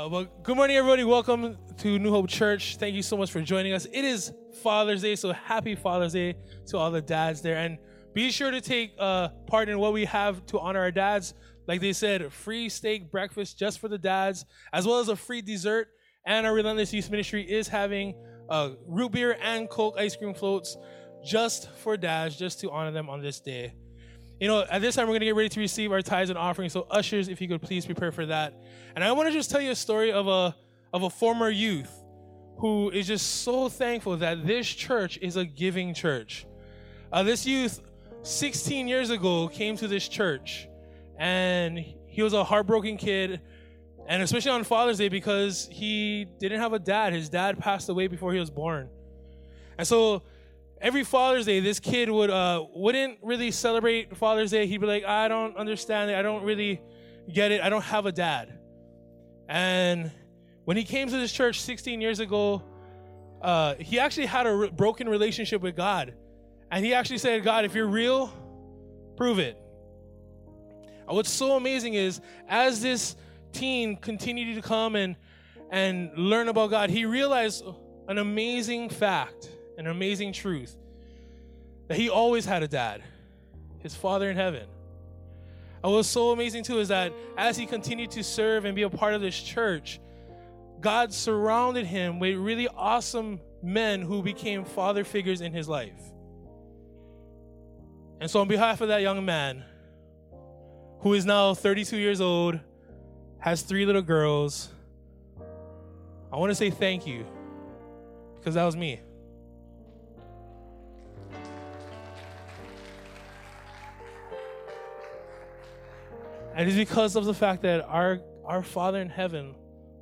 Uh, well, good morning, everybody. Welcome to New Hope Church. Thank you so much for joining us. It is Father's Day, so happy Father's Day to all the dads there. And be sure to take uh, part in what we have to honor our dads. Like they said, free steak breakfast just for the dads, as well as a free dessert. And our Relentless Youth Ministry is having uh, root beer and Coke ice cream floats just for dads, just to honor them on this day. You know, at this time, we're going to get ready to receive our tithes and offerings. So, ushers, if you could please prepare for that. And I want to just tell you a story of a of a former youth who is just so thankful that this church is a giving church. Uh, this youth, 16 years ago, came to this church, and he was a heartbroken kid, and especially on Father's Day because he didn't have a dad. His dad passed away before he was born, and so every Father's Day, this kid would uh, wouldn't really celebrate Father's Day. He'd be like, I don't understand it. I don't really get it. I don't have a dad. And when he came to this church 16 years ago, uh, he actually had a re- broken relationship with God. And he actually said, God, if you're real, prove it. And what's so amazing is as this teen continued to come and, and learn about God, he realized an amazing fact an amazing truth that he always had a dad, his father in heaven. And what's so amazing too is that as he continued to serve and be a part of this church, God surrounded him with really awesome men who became father figures in his life. And so, on behalf of that young man, who is now 32 years old, has three little girls, I want to say thank you because that was me. And it's because of the fact that our, our Father in heaven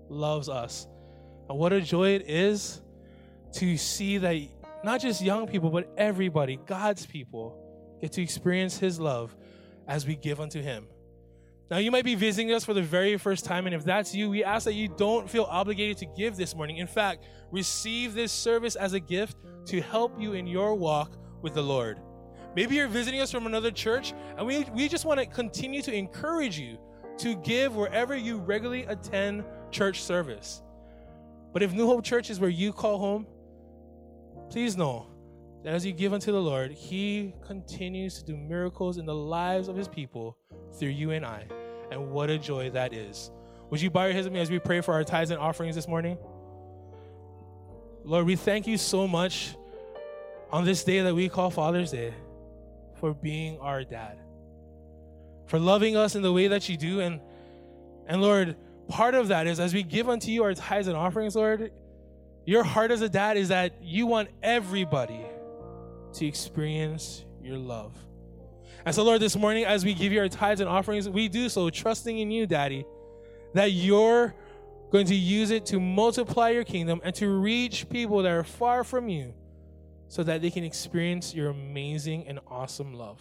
loves us. And what a joy it is to see that not just young people, but everybody, God's people, get to experience His love as we give unto Him. Now, you might be visiting us for the very first time, and if that's you, we ask that you don't feel obligated to give this morning. In fact, receive this service as a gift to help you in your walk with the Lord. Maybe you're visiting us from another church, and we, we just want to continue to encourage you to give wherever you regularly attend church service. But if New Hope Church is where you call home, please know that as you give unto the Lord, He continues to do miracles in the lives of His people through you and I. And what a joy that is. Would you bow your heads with me as we pray for our tithes and offerings this morning? Lord, we thank you so much on this day that we call Father's Day for being our dad, for loving us in the way that you do. And, and Lord, part of that is as we give unto you our tithes and offerings, Lord, your heart as a dad is that you want everybody to experience your love. And so, Lord, this morning, as we give you our tithes and offerings, we do so trusting in you, Daddy, that you're going to use it to multiply your kingdom and to reach people that are far from you so that they can experience your amazing and awesome love.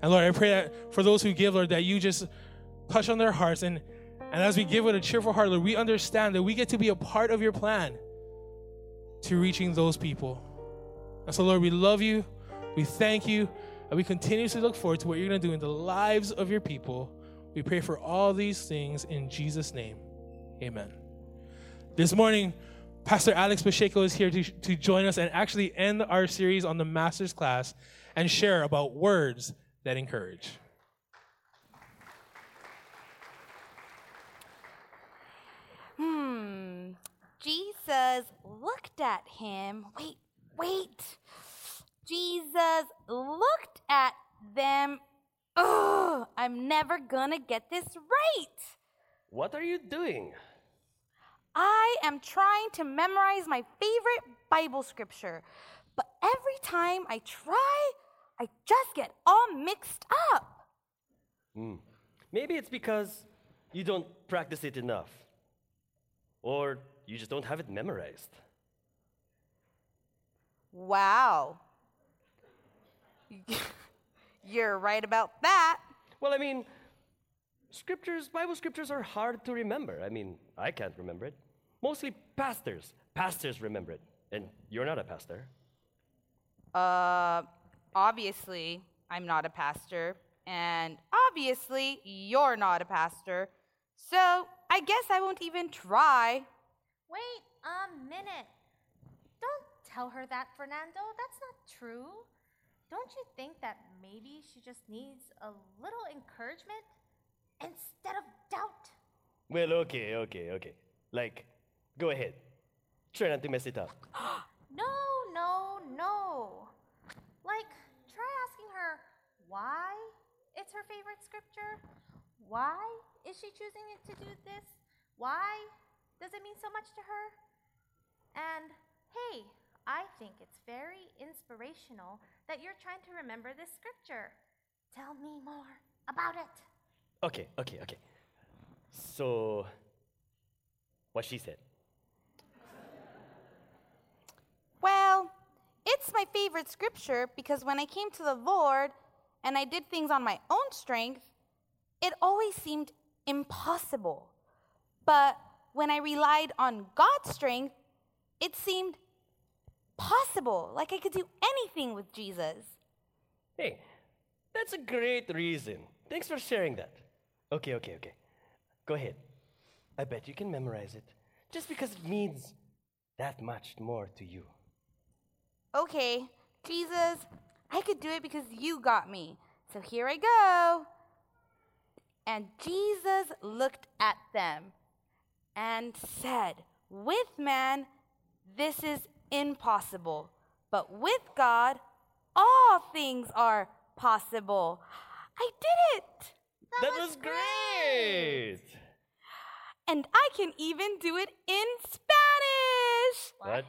And Lord, I pray that for those who give, Lord, that you just touch on their hearts. And, and as we give with a cheerful heart, Lord, we understand that we get to be a part of your plan to reaching those people. And so, Lord, we love you, we thank you, and we continuously look forward to what you're going to do in the lives of your people. We pray for all these things in Jesus' name. Amen. This morning, Pastor Alex Pacheco is here to, to join us and actually end our series on the master's class and share about words that encourage. Hmm. Jesus looked at him. Wait, wait. Jesus looked at them. Ugh, I'm never gonna get this right. What are you doing? I am trying to memorize my favorite Bible scripture, but every time I try, I just get all mixed up. Hmm. Maybe it's because you don't practice it enough, or you just don't have it memorized. Wow. You're right about that. Well, I mean, scriptures, Bible scriptures are hard to remember. I mean, I can't remember it. Mostly pastors. Pastors remember it. And you're not a pastor. Uh, obviously, I'm not a pastor. And obviously, you're not a pastor. So, I guess I won't even try. Wait a minute. Don't tell her that, Fernando. That's not true. Don't you think that maybe she just needs a little encouragement instead of doubt? Well, okay, okay, okay. Like, go ahead. Try not to mess it up. No, no, no. Like, try asking her why it's her favorite scripture. Why is she choosing it to do this? Why does it mean so much to her? And hey, I think it's very inspirational that you're trying to remember this scripture. Tell me more about it. Okay, okay, okay. So, what she said. Well, it's my favorite scripture because when I came to the Lord and I did things on my own strength, it always seemed impossible. But when I relied on God's strength, it seemed possible, like I could do anything with Jesus. Hey, that's a great reason. Thanks for sharing that. Okay, okay, okay. Go ahead. I bet you can memorize it just because it means that much more to you. Okay, Jesus, I could do it because you got me. So here I go. And Jesus looked at them and said, With man, this is impossible, but with God, all things are possible. I did it! That, was great! And I can even do it in Spanish. What?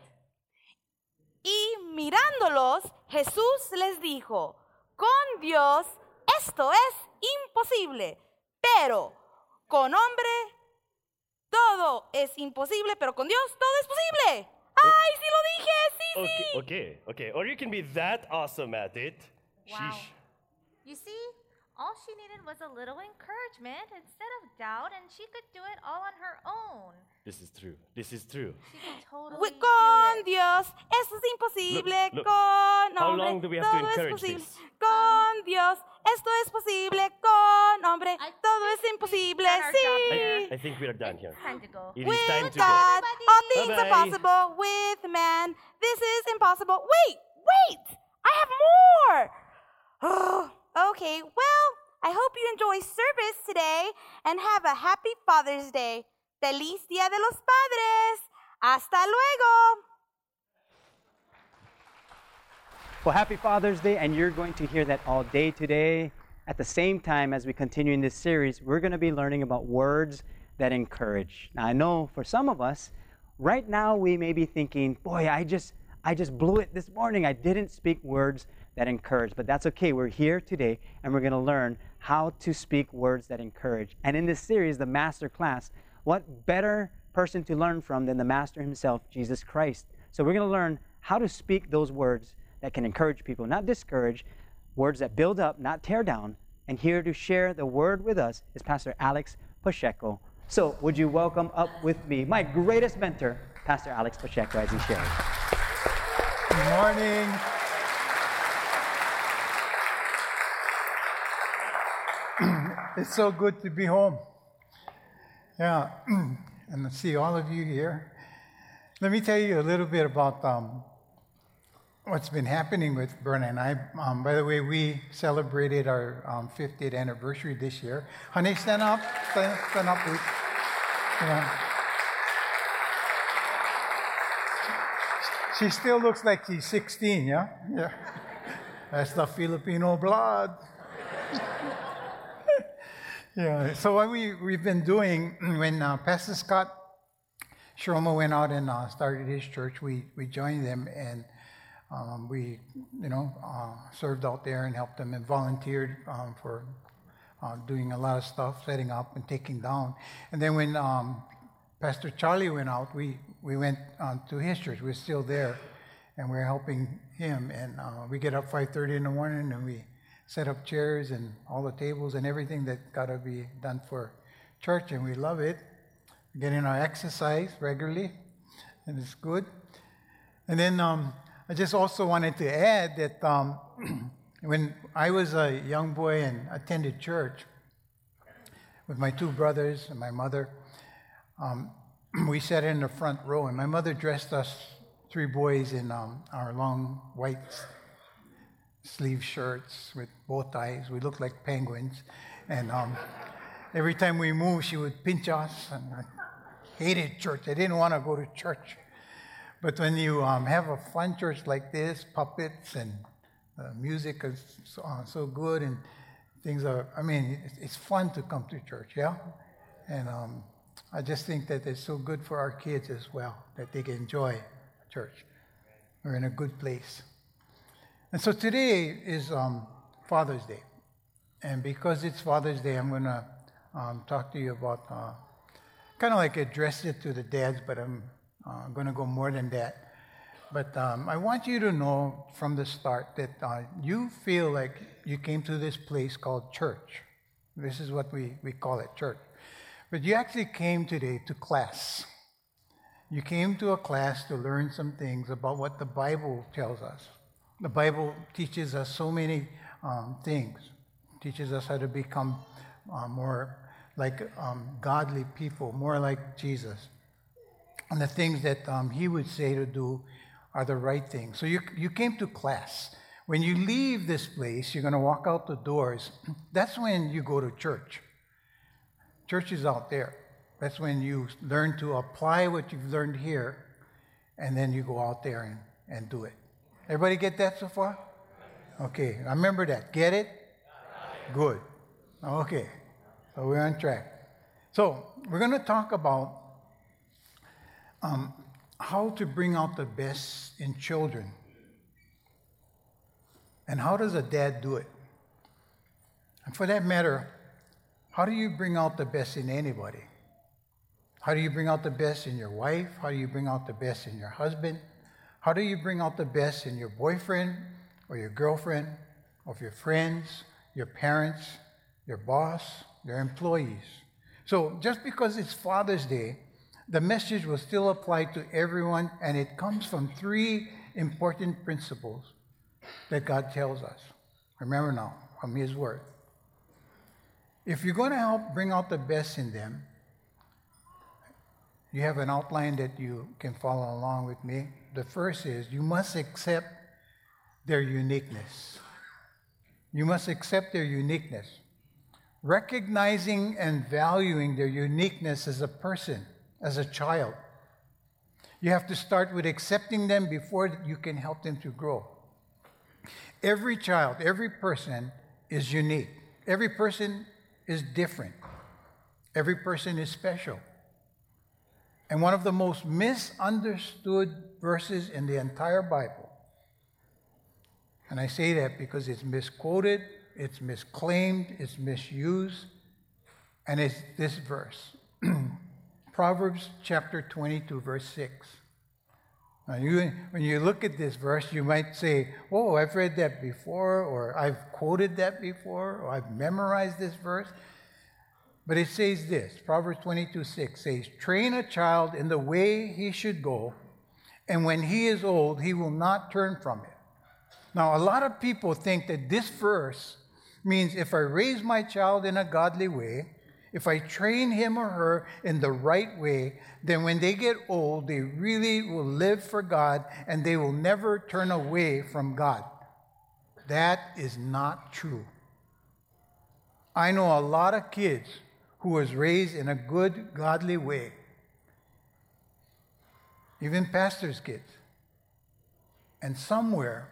Y mirándolos, Jesús les dijo, con Dios esto es imposible, pero con hombre todo es imposible, pero con Dios todo es posible. ¡Ay, sí lo dije! Sí, Okay, sí. okay, okay. Or you can be that awesome at it. Wow. Sheesh. You see, all she needed was a little encouragement instead of doubt, and she could do it all on her own. This is true. This is true. She could totally Wi- do Con it. Dios esto es imposible, Look, look. con How long do we have to todo es encourage posible. this? Con um, Dios esto es posible, con hombre I todo es imposible. done our job Sí. I, I think we are done here. It's time to go. It is time With to go. God, all things are Bye-bye. possible. With man, this is impossible. Wait, wait, I have more. Oh. Okay, well, I hope you enjoy service today and have a happy Father's Day. Feliz Día de los Padres. Hasta luego. Well, happy Father's Day, and you're going to hear that all day today. At the same time, as we continue in this series, we're going to be learning about words that encourage. Now, I know for some of us, right now we may be thinking, boy, I just, I just blew it this morning. I didn't speak words that encourage. But that's okay. We're here today, and we're going to learn how to speak words that encourage. And in this series, the Master Class, what better person to learn from than the Master himself, Jesus Christ? So we're going to learn how to speak those words that can encourage people, not discourage, words that build up, not tear down. And here to share the word with us is Pastor Alex Pacheco. So, would you welcome up with me my greatest mentor, Pastor Alex Pacheco, as he shares? Good morning. It's so good to be home. Yeah, and to see all of you here. Let me tell you a little bit about um, what's been happening with Berna and I. Um, by the way, we celebrated our um, 50th anniversary this year. Honey, stand up. Stand, stand up, please. Yeah. She still looks like she's 16, yeah? Yeah. That's the Filipino blood. Yeah, so what we, we've been doing when uh, Pastor Scott Shromo went out and uh, started his church, we, we joined them and um, we, you know, uh, served out there and helped them and volunteered um, for uh, doing a lot of stuff, setting up and taking down. And then when um, Pastor Charlie went out, we, we went um, to his church. We're still there, and we're helping him. And uh, we get up 5:30 in the morning, and we set up chairs and all the tables and everything that got to be done for church, and we love it. Getting our exercise regularly, and it's good. And then um, I just also wanted to add that um, when I was a young boy and attended church with my two brothers and my mother, um, we sat in the front row, and my mother dressed us three boys in um, our long white sleeve shirts with bow ties. We looked like penguins. And um, every time we moved, she would pinch us. And I hated church. I didn't want to go to church. But when you um, have a fun church like this, puppets and music is so, uh, so, good and things are, I mean, it's, it's fun to come to church, yeah? And um, I just think that it's so good for our kids as well, that they can enjoy church. We're in a good place. And so today is um, Father's Day. And because it's Father's Day, I'm going to um, talk to you about uh, kind of like address it to the dads, but I'm uh, going to go more than that. But um, I want you to know from the start that uh, you feel like you came to this place called church. This is what we, we call it, church. But you actually came today to class. You came to a class to learn some things about what the Bible tells us. The Bible teaches us so many um, things, teaches us how to become uh, more like um, godly people, more like Jesus. And the things that um, he would say to do are the right things. So you, you came to class. When you leave this place, you're going to walk out the doors. That's when you go to church. Church is out there. That's when you learn to apply what you've learned here, and then you go out there and, and do it. Everybody get that so far? Okay, I remember that. Get it? Good. Okay, so we're on track. So we're going to talk about um, how to bring out the best in children. And how does a dad do it? And for that matter, how do you bring out the best in anybody? How do you bring out the best in your wife? How do you bring out the best in your husband? How do you bring out the best in your boyfriend or your girlfriend, of your friends, your parents, your boss, your employees? So just because it's Father's Day, the message will still apply to everyone, and it comes from three important principles that God tells us. Remember now, from His Word. If you're going to help bring out the best in them, you have an outline that you can follow along with me. The first is you must accept their uniqueness. You must accept their uniqueness. Recognizing and valuing their uniqueness as a person, as a child. You have to start with accepting them before you can help them to grow. Every child, every person is unique. Every person is different. Every person is special. And one of the most misunderstood verses in the entire Bible. And I say that because it's misquoted, it's misclaimed, it's misused, and it's this verse Proverbs chapter 22, verse 6. Now, you, when you look at this verse, you might say, Oh, I've read that before, or I've quoted that before, or I've memorized this verse. But it says this Proverbs 22 6 says, Train a child in the way he should go, and when he is old, he will not turn from it. Now, a lot of people think that this verse means if I raise my child in a godly way, if I train him or her in the right way, then when they get old, they really will live for God and they will never turn away from God. That is not true. I know a lot of kids who was raised in a good, godly way. Even pastors' kids. And somewhere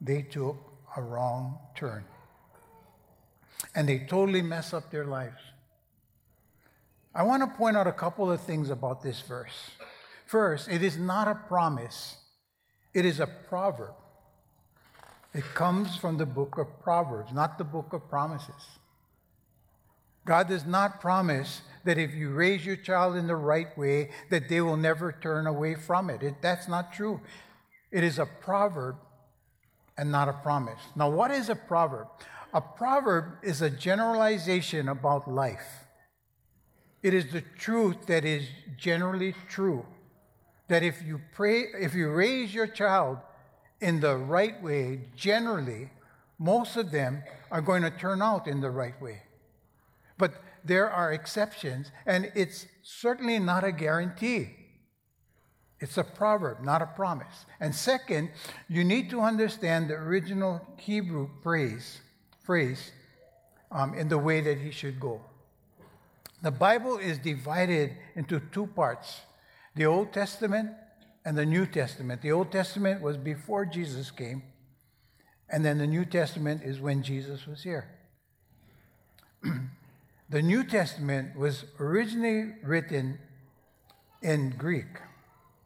they took a wrong turn. And they totally mess up their lives. I want to point out a couple of things about this verse. First, it is not a promise, it is a proverb. It comes from the book of Proverbs, not the book of promises. God does not promise that if you raise your child in the right way, that they will never turn away from it. it. That's not true. It is a proverb and not a promise. Now, what is a proverb? A proverb is a generalization about life. It is the truth that is generally true. That if you pray, if you raise your child in the right way, generally, most of them are going to turn out in the right way. But there are exceptions, and it's certainly not a guarantee. It's a proverb, not a promise. And second, you need to understand the original Hebrew phrase, phrase um, in the way that he should go. The Bible is divided into two parts the Old Testament and the New Testament. The Old Testament was before Jesus came, and then the New Testament is when Jesus was here. the New Testament was originally written in Greek.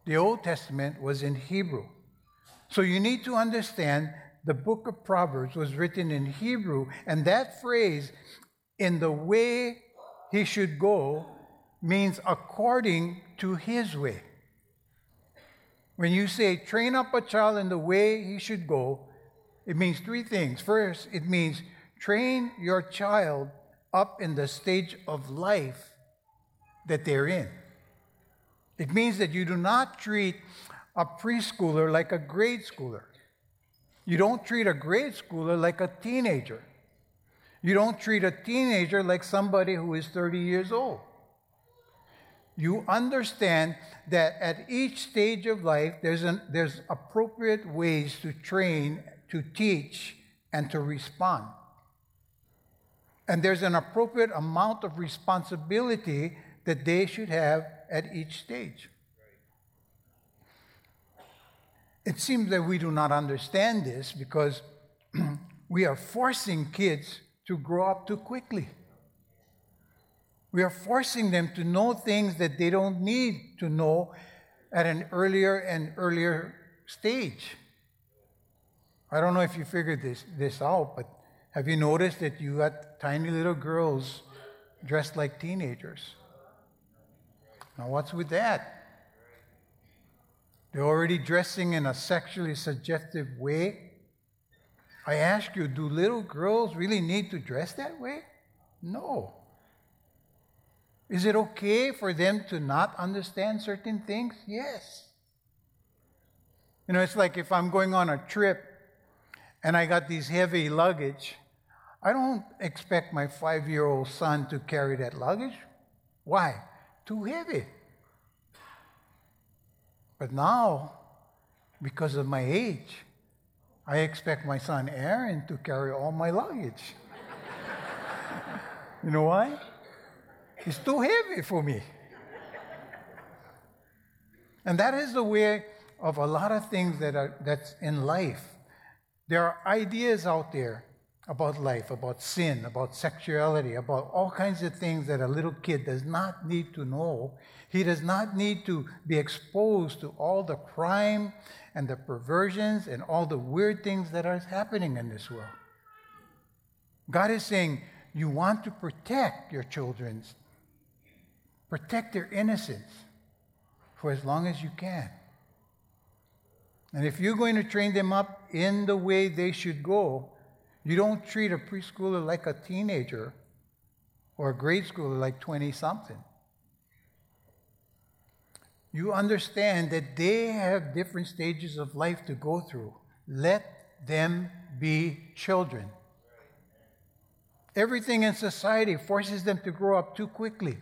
The Old Testament was in Hebrew. So you need to understand the book of Proverbs was written in Hebrew, and that phrase, in the way he should go, means according to his way. When you say train up a child in the way he should go, it means three things. First, it means train your child up in the stage of life that they're in. It means that you do not treat a preschooler like a grade schooler. You don't treat a grade schooler like a teenager. You don't treat a teenager like somebody who is 30 years old. You understand that at each stage of life, there's, an, there's appropriate ways to train, to teach, and to respond. And there's an appropriate amount of responsibility that they should have at each stage. It seems that we do not understand this because we are forcing kids to grow up too quickly. We are forcing them to know things that they don't need to know at an earlier and earlier stage. I don't know if you figured this, this out, but have you noticed that you got tiny little girls dressed like teenagers? Now, what's with that? They're already dressing in a sexually suggestive way. I ask you, do little girls really need to dress that way? No. Is it okay for them to not understand certain things? Yes. You know, it's like if I'm going on a trip and I got these heavy luggage, I don't expect my five year old son to carry that luggage. Why? too heavy. But now, because of my age, I expect my son Aaron to carry all my luggage. you know why? It's too heavy for me. And that is the way of a lot of things that are that's in life. There are ideas out there about life, about sin, about sexuality, about all kinds of things that a little kid does not need to know. He does not need to be exposed to all the crime and the perversions and all the weird things that are happening in this world. God is saying, You want to protect your children's, protect their innocence for as long as you can. And if you're going to train them up in the way they should go, you don't treat a preschooler like a teenager or a grade schooler like 20 something. You understand that they have different stages of life to go through. Let them be children. Everything in society forces them to grow up too quickly.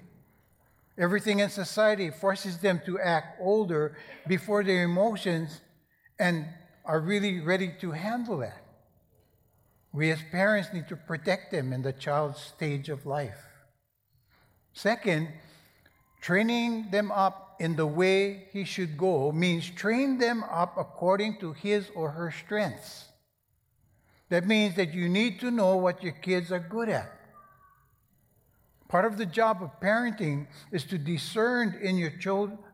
Everything in society forces them to act older before their emotions and are really ready to handle that. We as parents need to protect them in the child's stage of life. Second, training them up in the way he should go means train them up according to his or her strengths. That means that you need to know what your kids are good at. Part of the job of parenting is to discern in your,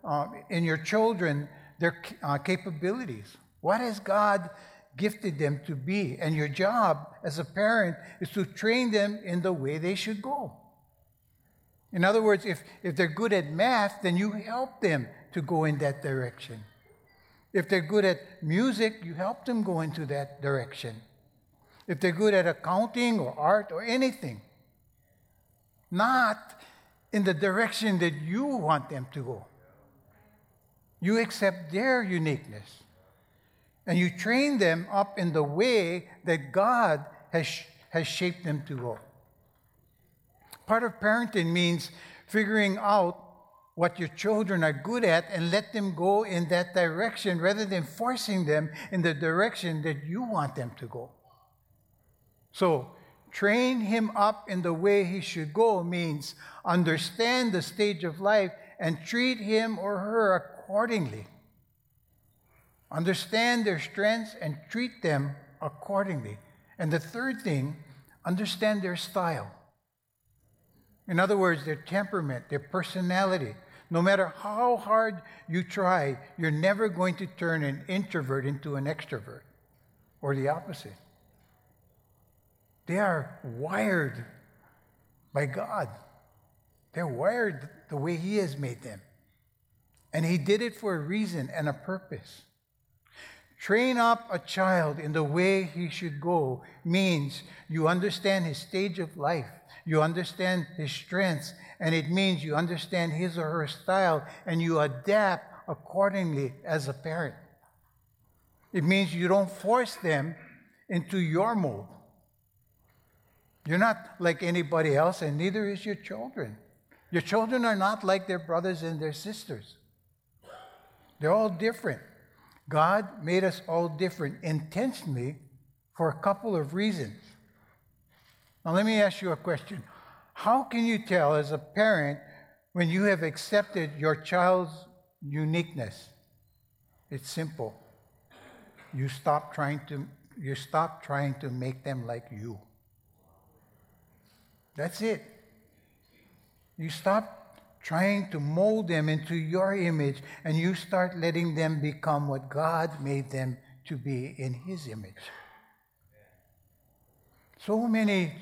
uh, in your children their uh, capabilities. What has God gifted them to be. And your job as a parent is to train them in the way they should go. In other words, if, if they're good at math, then you help them to go in that direction. If they're good at music, you help them go into that direction. If they're good at accounting or art or anything, not in the direction that you want them to go. You accept their uniqueness and you train them up in the way that God has, has shaped them to go. Part of parenting means figuring out what your children are good at and let them go in that direction rather than forcing them in the direction that you want them to go. So, train him up in the way he should go means understand the stage of life and treat him or her accordingly. Understand their strengths and treat them accordingly. And the third thing, understand their style. In other words, their temperament, their personality. No matter how hard you try, you're never going to turn an introvert into an extrovert or the opposite. They are wired by God. They're wired the way He has made them. And He did it for a reason and a purpose. Train up a child in the way he should go means you understand his stage of life, you understand his strengths, and it means you understand his or her style and you adapt accordingly as a parent. It means you don't force them into your mold. You're not like anybody else, and neither is your children. Your children are not like their brothers and their sisters. They're all different. God made us all different intentionally for a couple of reasons. Now, let me ask you a question. How can you tell as a parent when you have accepted your child's uniqueness? It's simple. You stop trying to you stop trying to make them like you. That's it. You stop trying to mold them into your image, and you start letting them become what God made them to be in His image. So many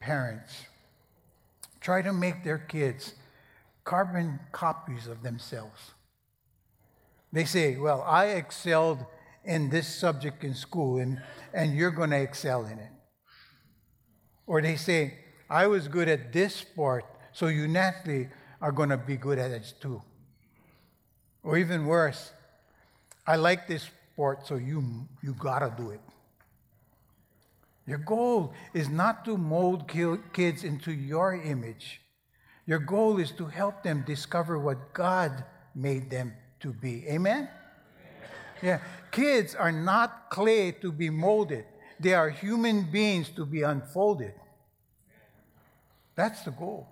parents try to make their kids carbon copies of themselves. They say, Well, I excelled in this subject in school, and, and you're going to excel in it. Or they say, I was good at this sport, so you naturally are going to be good at it too. Or even worse, I like this sport, so you, you got to do it. Your goal is not to mold kids into your image. Your goal is to help them discover what God made them to be. Amen? Yeah. Kids are not clay to be molded, they are human beings to be unfolded. That's the goal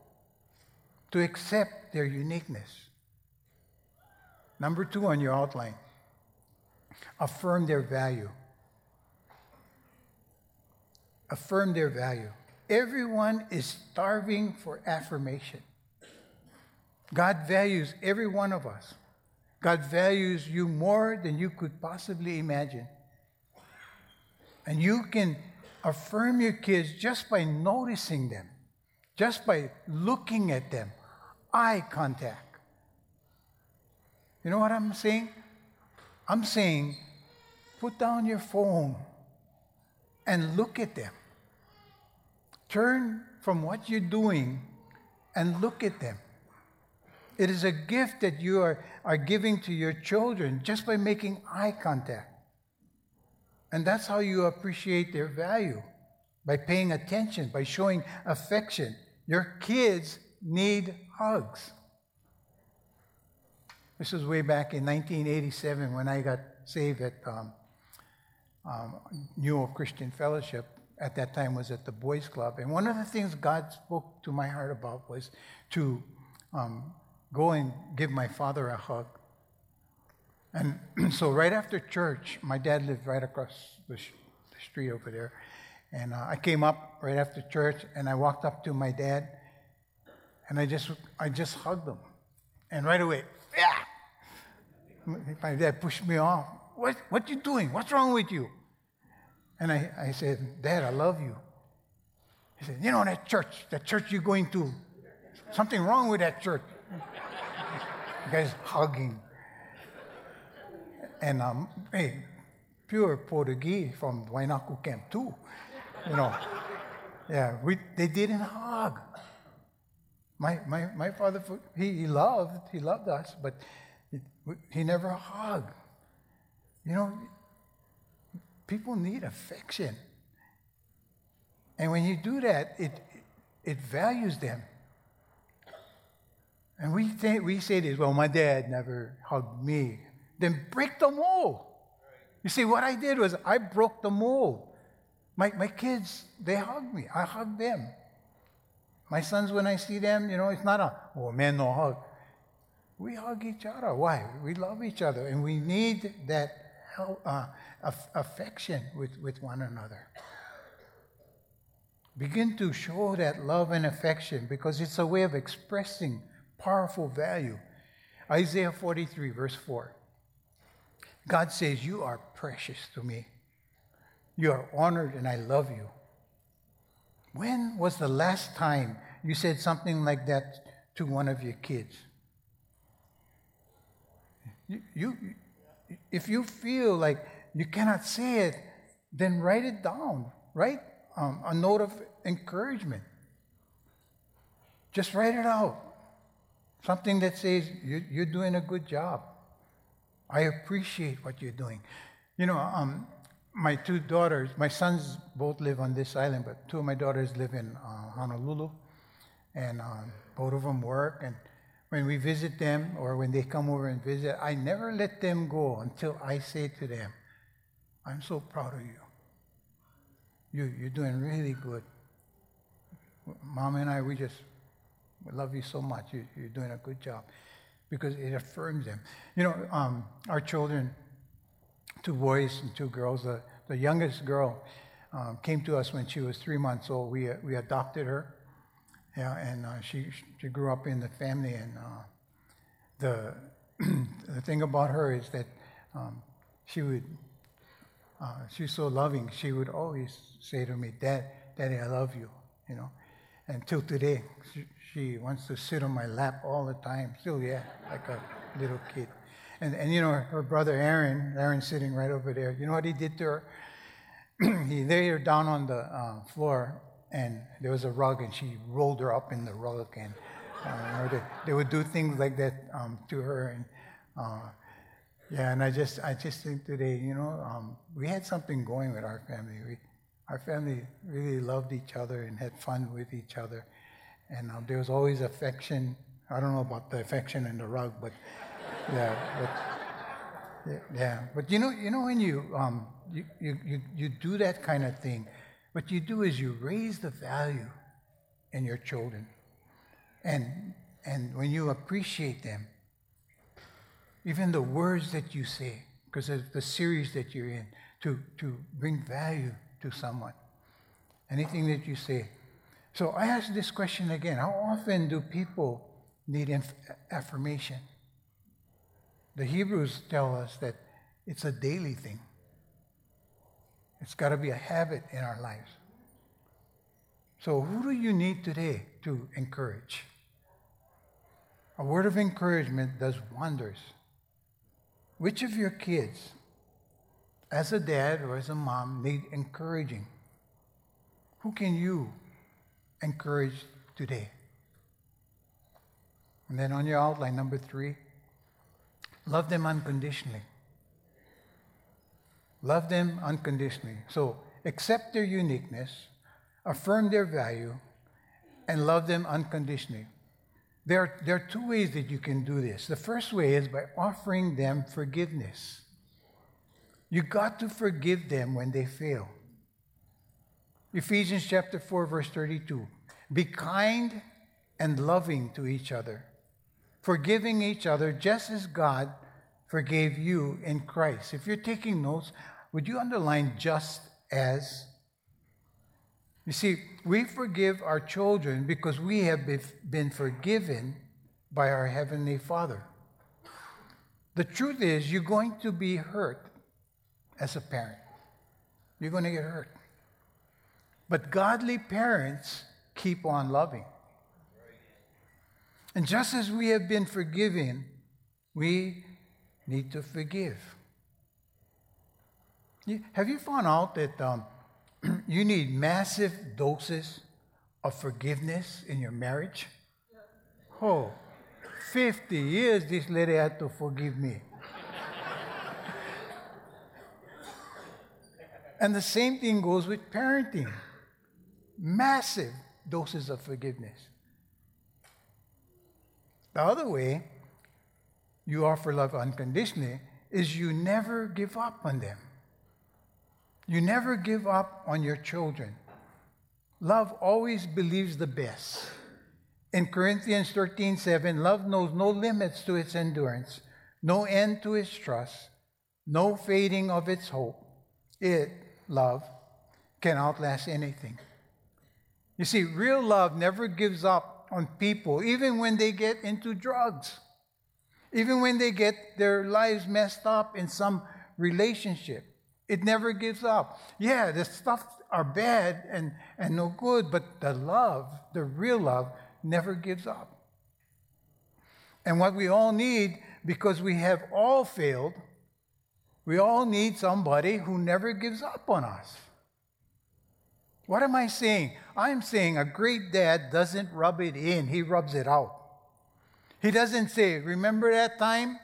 to accept their uniqueness. Number two on your outline affirm their value. Affirm their value. Everyone is starving for affirmation. God values every one of us. God values you more than you could possibly imagine. And you can affirm your kids just by noticing them, just by looking at them, eye contact. You know what I'm saying? I'm saying put down your phone and look at them. Turn from what you're doing and look at them. It is a gift that you are, are giving to your children just by making eye contact. And that's how you appreciate their value by paying attention, by showing affection. Your kids need hugs. This was way back in 1987 when I got saved at um, um, Christian Fellowship. At that time, was at the Boys Club, and one of the things God spoke to my heart about was to um, go and give my father a hug. And so, right after church, my dad lived right across the, sh- the street over there, and uh, I came up right after church, and I walked up to my dad, and I just, I just hugged them. And right away, yeah! My dad pushed me off. What, what you doing? What's wrong with you? And I, I said, Dad, I love you. He said, You know, that church, that church you're going to, something wrong with that church. the guy's hugging. And um, hey, pure Portuguese from Wainaku Camp too. You know, yeah, we, they didn't hug. My, my, my father, he, he loved, he loved us, but he, he never hugged. You know, people need affection. And when you do that, it, it values them. And we, we say this, well, my dad never hugged me. Then break the mold. You see, what I did was I broke the mold. My, my kids, they hugged me. I hugged them. My sons, when I see them, you know, it's not a, oh, man, no hug. We hug each other. Why? We love each other, and we need that uh, affection with, with one another. Begin to show that love and affection because it's a way of expressing powerful value. Isaiah 43, verse 4. God says, You are precious to me. You are honored, and I love you. When was the last time you said something like that to one of your kids? You, you, if you feel like you cannot say it, then write it down. Write um, a note of encouragement. Just write it out. Something that says, You're doing a good job. I appreciate what you're doing. You know, um, my two daughters, my sons both live on this island, but two of my daughters live in uh, Honolulu, and um, both of them work. And when we visit them or when they come over and visit, I never let them go until I say to them, I'm so proud of you. you you're doing really good. Mom and I, we just we love you so much. You, are doing a good job because it affirms them. You know, um, our children, two boys and two girls, the, the youngest girl um, came to us when she was three months old. We, uh, we adopted her. Yeah, and uh, she, she grew up in the family. And uh, the, the thing about her is that um, she would, uh, she's so loving. She would always say to me, Dad, Daddy, I love you, you know. Until today, she, she wants to sit on my lap all the time. Still, yeah, like a little kid. And, and you know, her brother Aaron, Aaron's sitting right over there. You know what he did to her? he laid her down on the uh, floor, and there was a rug, and she rolled her up in the rug. And uh, they, they, would do things like that um, to her. And uh, yeah, and I just, I just think today, you know, um, we had something going with our family. We, our family really loved each other and had fun with each other. And uh, there was always affection. I don't know about the affection in the rug, but yeah, but, yeah. But you know, you know when you, um, you, you, you, you do that kind of thing, what you do is you raise the value in your children. And, and when you appreciate them, even the words that you say, because of the series that you're in, to, to bring value to someone. Anything that you say. So I ask this question again How often do people need inf- affirmation? The Hebrews tell us that it's a daily thing, it's got to be a habit in our lives. So, who do you need today to encourage? A word of encouragement does wonders. Which of your kids as a dad or as a mom, need encouraging. Who can you encourage today? And then on your outline, number three, love them unconditionally. Love them unconditionally. So accept their uniqueness, affirm their value, and love them unconditionally. There are, there are two ways that you can do this. The first way is by offering them forgiveness. You got to forgive them when they fail. Ephesians chapter 4 verse 32. Be kind and loving to each other, forgiving each other just as God forgave you in Christ. If you're taking notes, would you underline just as? You see, we forgive our children because we have been forgiven by our Heavenly Father. The truth is, you're going to be hurt as a parent. You're going to get hurt. But godly parents keep on loving. And just as we have been forgiven, we need to forgive. Have you found out that um, you need massive doses of forgiveness in your marriage? Oh, 50 years this lady had to forgive me. And the same thing goes with parenting massive doses of forgiveness. The other way you offer love unconditionally is you never give up on them. You never give up on your children. Love always believes the best. In Corinthians 13 7, love knows no limits to its endurance, no end to its trust, no fading of its hope. It, love, can outlast anything. You see, real love never gives up on people, even when they get into drugs, even when they get their lives messed up in some relationship. It never gives up. Yeah, the stuff are bad and, and no good, but the love, the real love, never gives up. And what we all need, because we have all failed, we all need somebody who never gives up on us. What am I saying? I'm saying a great dad doesn't rub it in, he rubs it out. He doesn't say, Remember that time?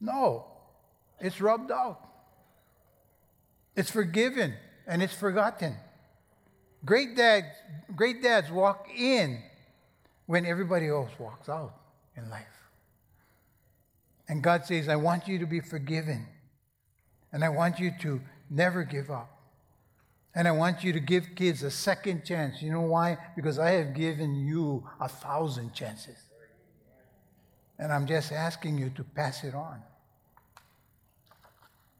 No, it's rubbed out. It's forgiven and it's forgotten. Great dads, great dads walk in when everybody else walks out in life. And God says, I want you to be forgiven. And I want you to never give up. And I want you to give kids a second chance. You know why? Because I have given you a thousand chances. And I'm just asking you to pass it on.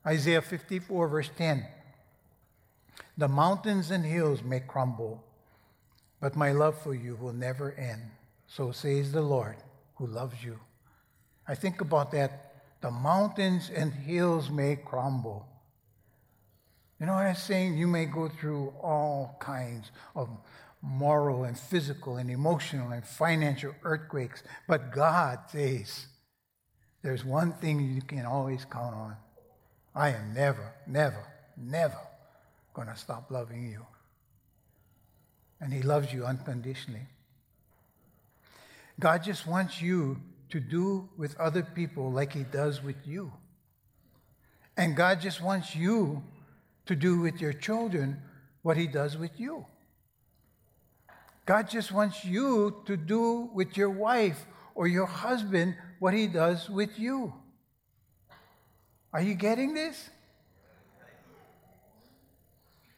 Isaiah 54, verse 10. The mountains and hills may crumble, but my love for you will never end. So says the Lord who loves you. I think about that. The mountains and hills may crumble. You know what I'm saying? You may go through all kinds of moral and physical and emotional and financial earthquakes, but God says there's one thing you can always count on I am never, never, never going to stop loving you. And He loves you unconditionally. God just wants you to do with other people like He does with you. And God just wants you to do with your children what He does with you. God just wants you to do with your wife or your husband what He does with you. Are you getting this?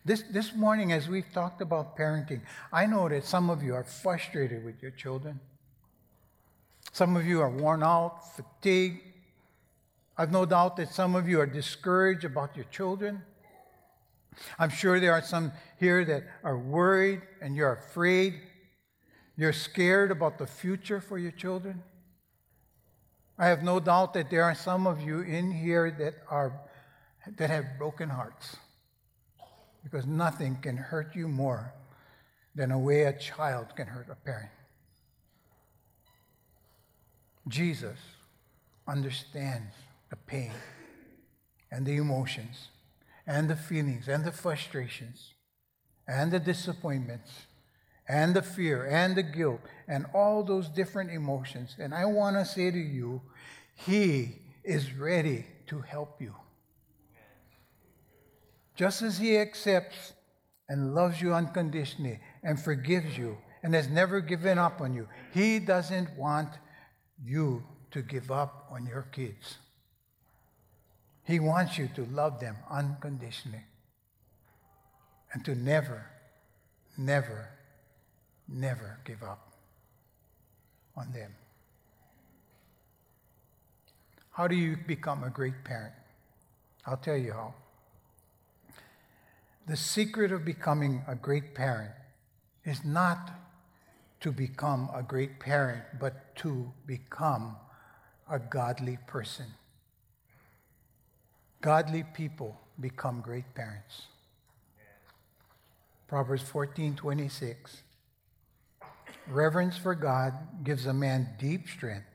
This, this morning, as we've talked about parenting, I know that some of you are frustrated with your children. Some of you are worn out, fatigued. I've no doubt that some of you are discouraged about your children. I'm sure there are some here that are worried and you're afraid. You're scared about the future for your children. I have no doubt that there are some of you in here that are that have broken hearts. Because nothing can hurt you more than a way a child can hurt a parent. Jesus understands the pain and the emotions and the feelings and the frustrations and the disappointments and the fear and the guilt and all those different emotions. And I want to say to you, He is ready to help you. Just as He accepts and loves you unconditionally and forgives you and has never given up on you, He doesn't want you to give up on your kids. He wants you to love them unconditionally and to never, never never give up on them. How do you become a great parent? I'll tell you how. The secret of becoming a great parent is not to become a great parent, but to become a godly person. Godly people become great parents. Proverbs 14 26. Reverence for God gives a man deep strength.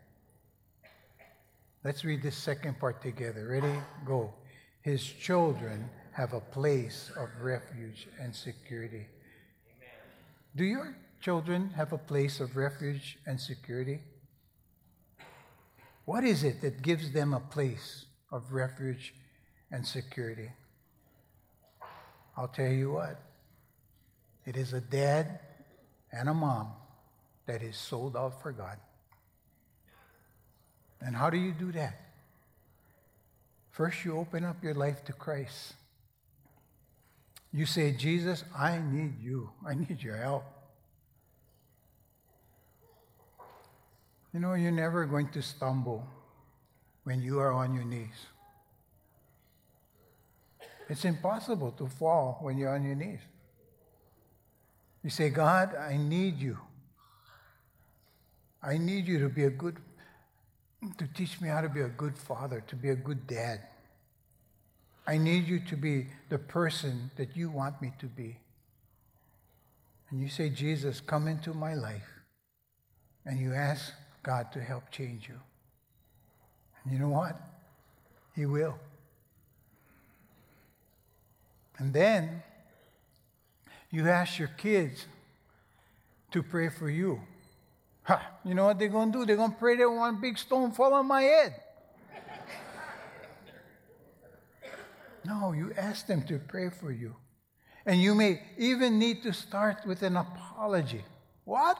Let's read this second part together. Ready? Go. His children have a place of refuge and security. Amen. Do your children have a place of refuge and security? What is it that gives them a place of refuge and security? I'll tell you what. It is a dad and a mom that is sold out for God. And how do you do that? First, you open up your life to Christ. You say, Jesus, I need you. I need your help. You know, you're never going to stumble when you are on your knees. It's impossible to fall when you're on your knees. You say, God, I need you. I need you to be a good, to teach me how to be a good father, to be a good dad. I need you to be the person that you want me to be. And you say, Jesus, come into my life. And you ask God to help change you. And you know what? He will. And then you ask your kids to pray for you. You know what they're going to do? They're going to pray that one big stone fall on my head. no, you ask them to pray for you. And you may even need to start with an apology. What?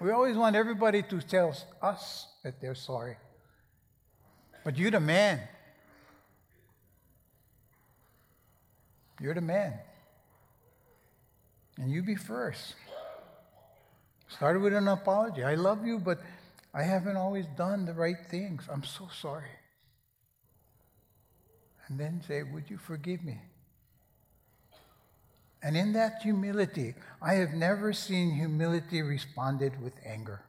We always want everybody to tell us that they're sorry. But you're the man. You're the man. And you be first. Started with an apology. I love you, but I haven't always done the right things. I'm so sorry. And then say, Would you forgive me? And in that humility, I have never seen humility responded with anger.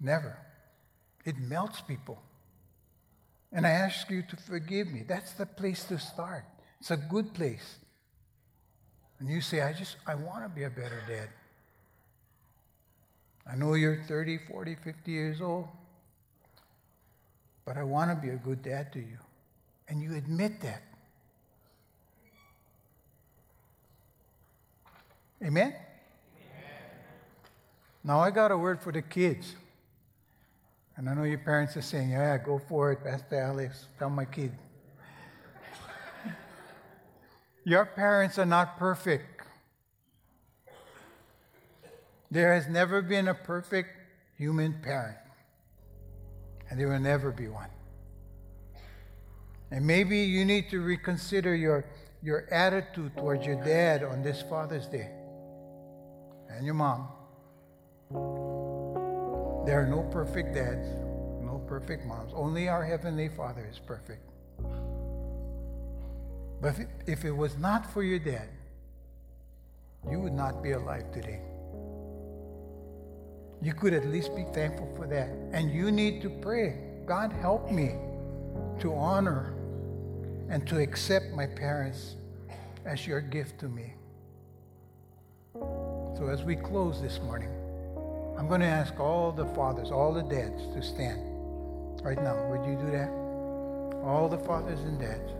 Never. It melts people. And I ask you to forgive me. That's the place to start. It's a good place. And you say, I just, I want to be a better dad. I know you're 30, 40, 50 years old, but I want to be a good dad to you. And you admit that. Amen? Amen? Now I got a word for the kids. And I know your parents are saying, yeah, go for it, Pastor Alex, tell my kid. Your parents are not perfect. There has never been a perfect human parent, and there will never be one. And maybe you need to reconsider your, your attitude towards your dad on this Father's Day and your mom. There are no perfect dads, no perfect moms. Only our Heavenly Father is perfect. But if it, if it was not for your dad, you would not be alive today. You could at least be thankful for that. And you need to pray God, help me to honor and to accept my parents as your gift to me. So, as we close this morning, I'm going to ask all the fathers, all the dads to stand right now. Would you do that? All the fathers and dads.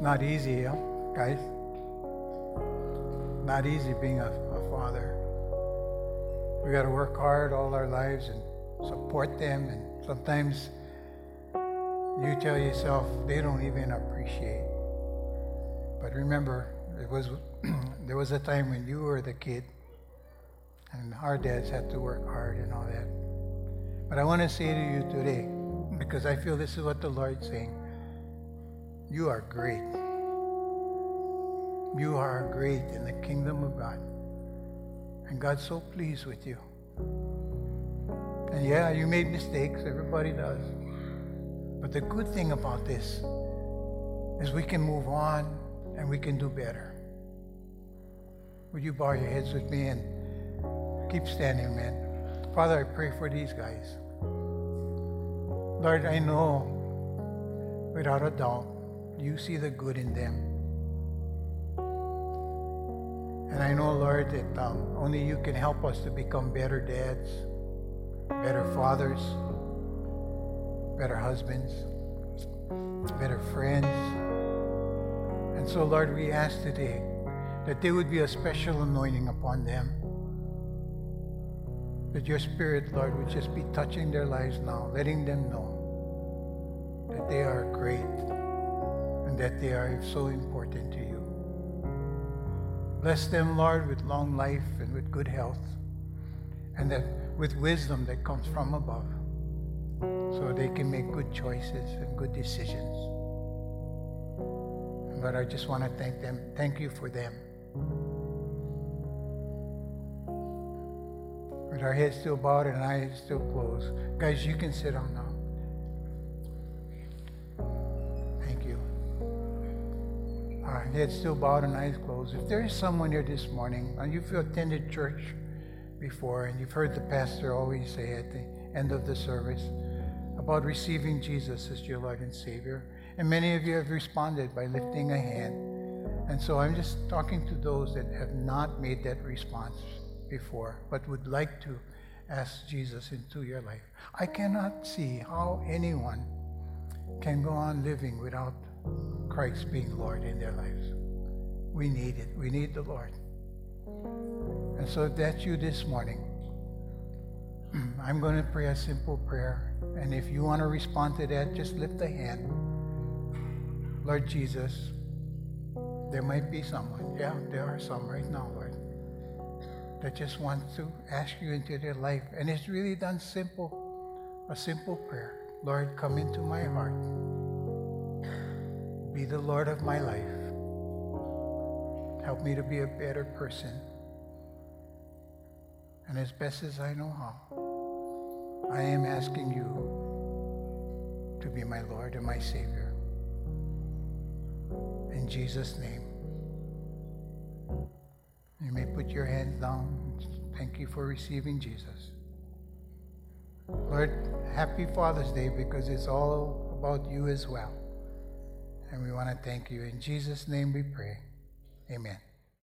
Not easy, huh, guys. Not easy being a, a father. We got to work hard all our lives and support them, and sometimes you tell yourself they don't even appreciate. But remember, it was there was a time when you were the kid, and our dads had to work hard and all that. But I want to say to you today, because I feel this is what the Lord's saying. You are great. You are great in the kingdom of God. And God's so pleased with you. And yeah, you made mistakes. Everybody does. But the good thing about this is we can move on and we can do better. Would you bow your heads with me and keep standing, man? Father, I pray for these guys. Lord, I know without a doubt you see the good in them. And I know, Lord, that um, only you can help us to become better dads, better fathers, better husbands, better friends. And so, Lord, we ask today that there would be a special anointing upon them. That your Spirit, Lord, would just be touching their lives now, letting them know that they are great that they are so important to you. Bless them, Lord, with long life and with good health, and that with wisdom that comes from above, so they can make good choices and good decisions. But I just want to thank them. Thank you for them. With our heads still bowed and eyes still closed. Guys, you can sit down now. Our heads still bowed and eyes closed. If there is someone here this morning and you've attended church before and you've heard the pastor always say at the end of the service about receiving Jesus as your Lord and Savior, and many of you have responded by lifting a hand. And so I'm just talking to those that have not made that response before, but would like to ask Jesus into your life. I cannot see how anyone can go on living without Christ being Lord in their lives. We need it. We need the Lord. And so if that's you this morning, I'm going to pray a simple prayer. And if you want to respond to that, just lift a hand. Lord Jesus, there might be someone, yeah, there are some right now, Lord, that just wants to ask you into their life. And it's really done simple, a simple prayer. Lord, come into my heart. Be the Lord of my life. Help me to be a better person. And as best as I know how, I am asking you to be my Lord and my Savior. In Jesus' name. You may put your hands down. Thank you for receiving Jesus. Lord, happy Father's Day because it's all about you as well. And we want to thank you. In Jesus' name we pray. Amen.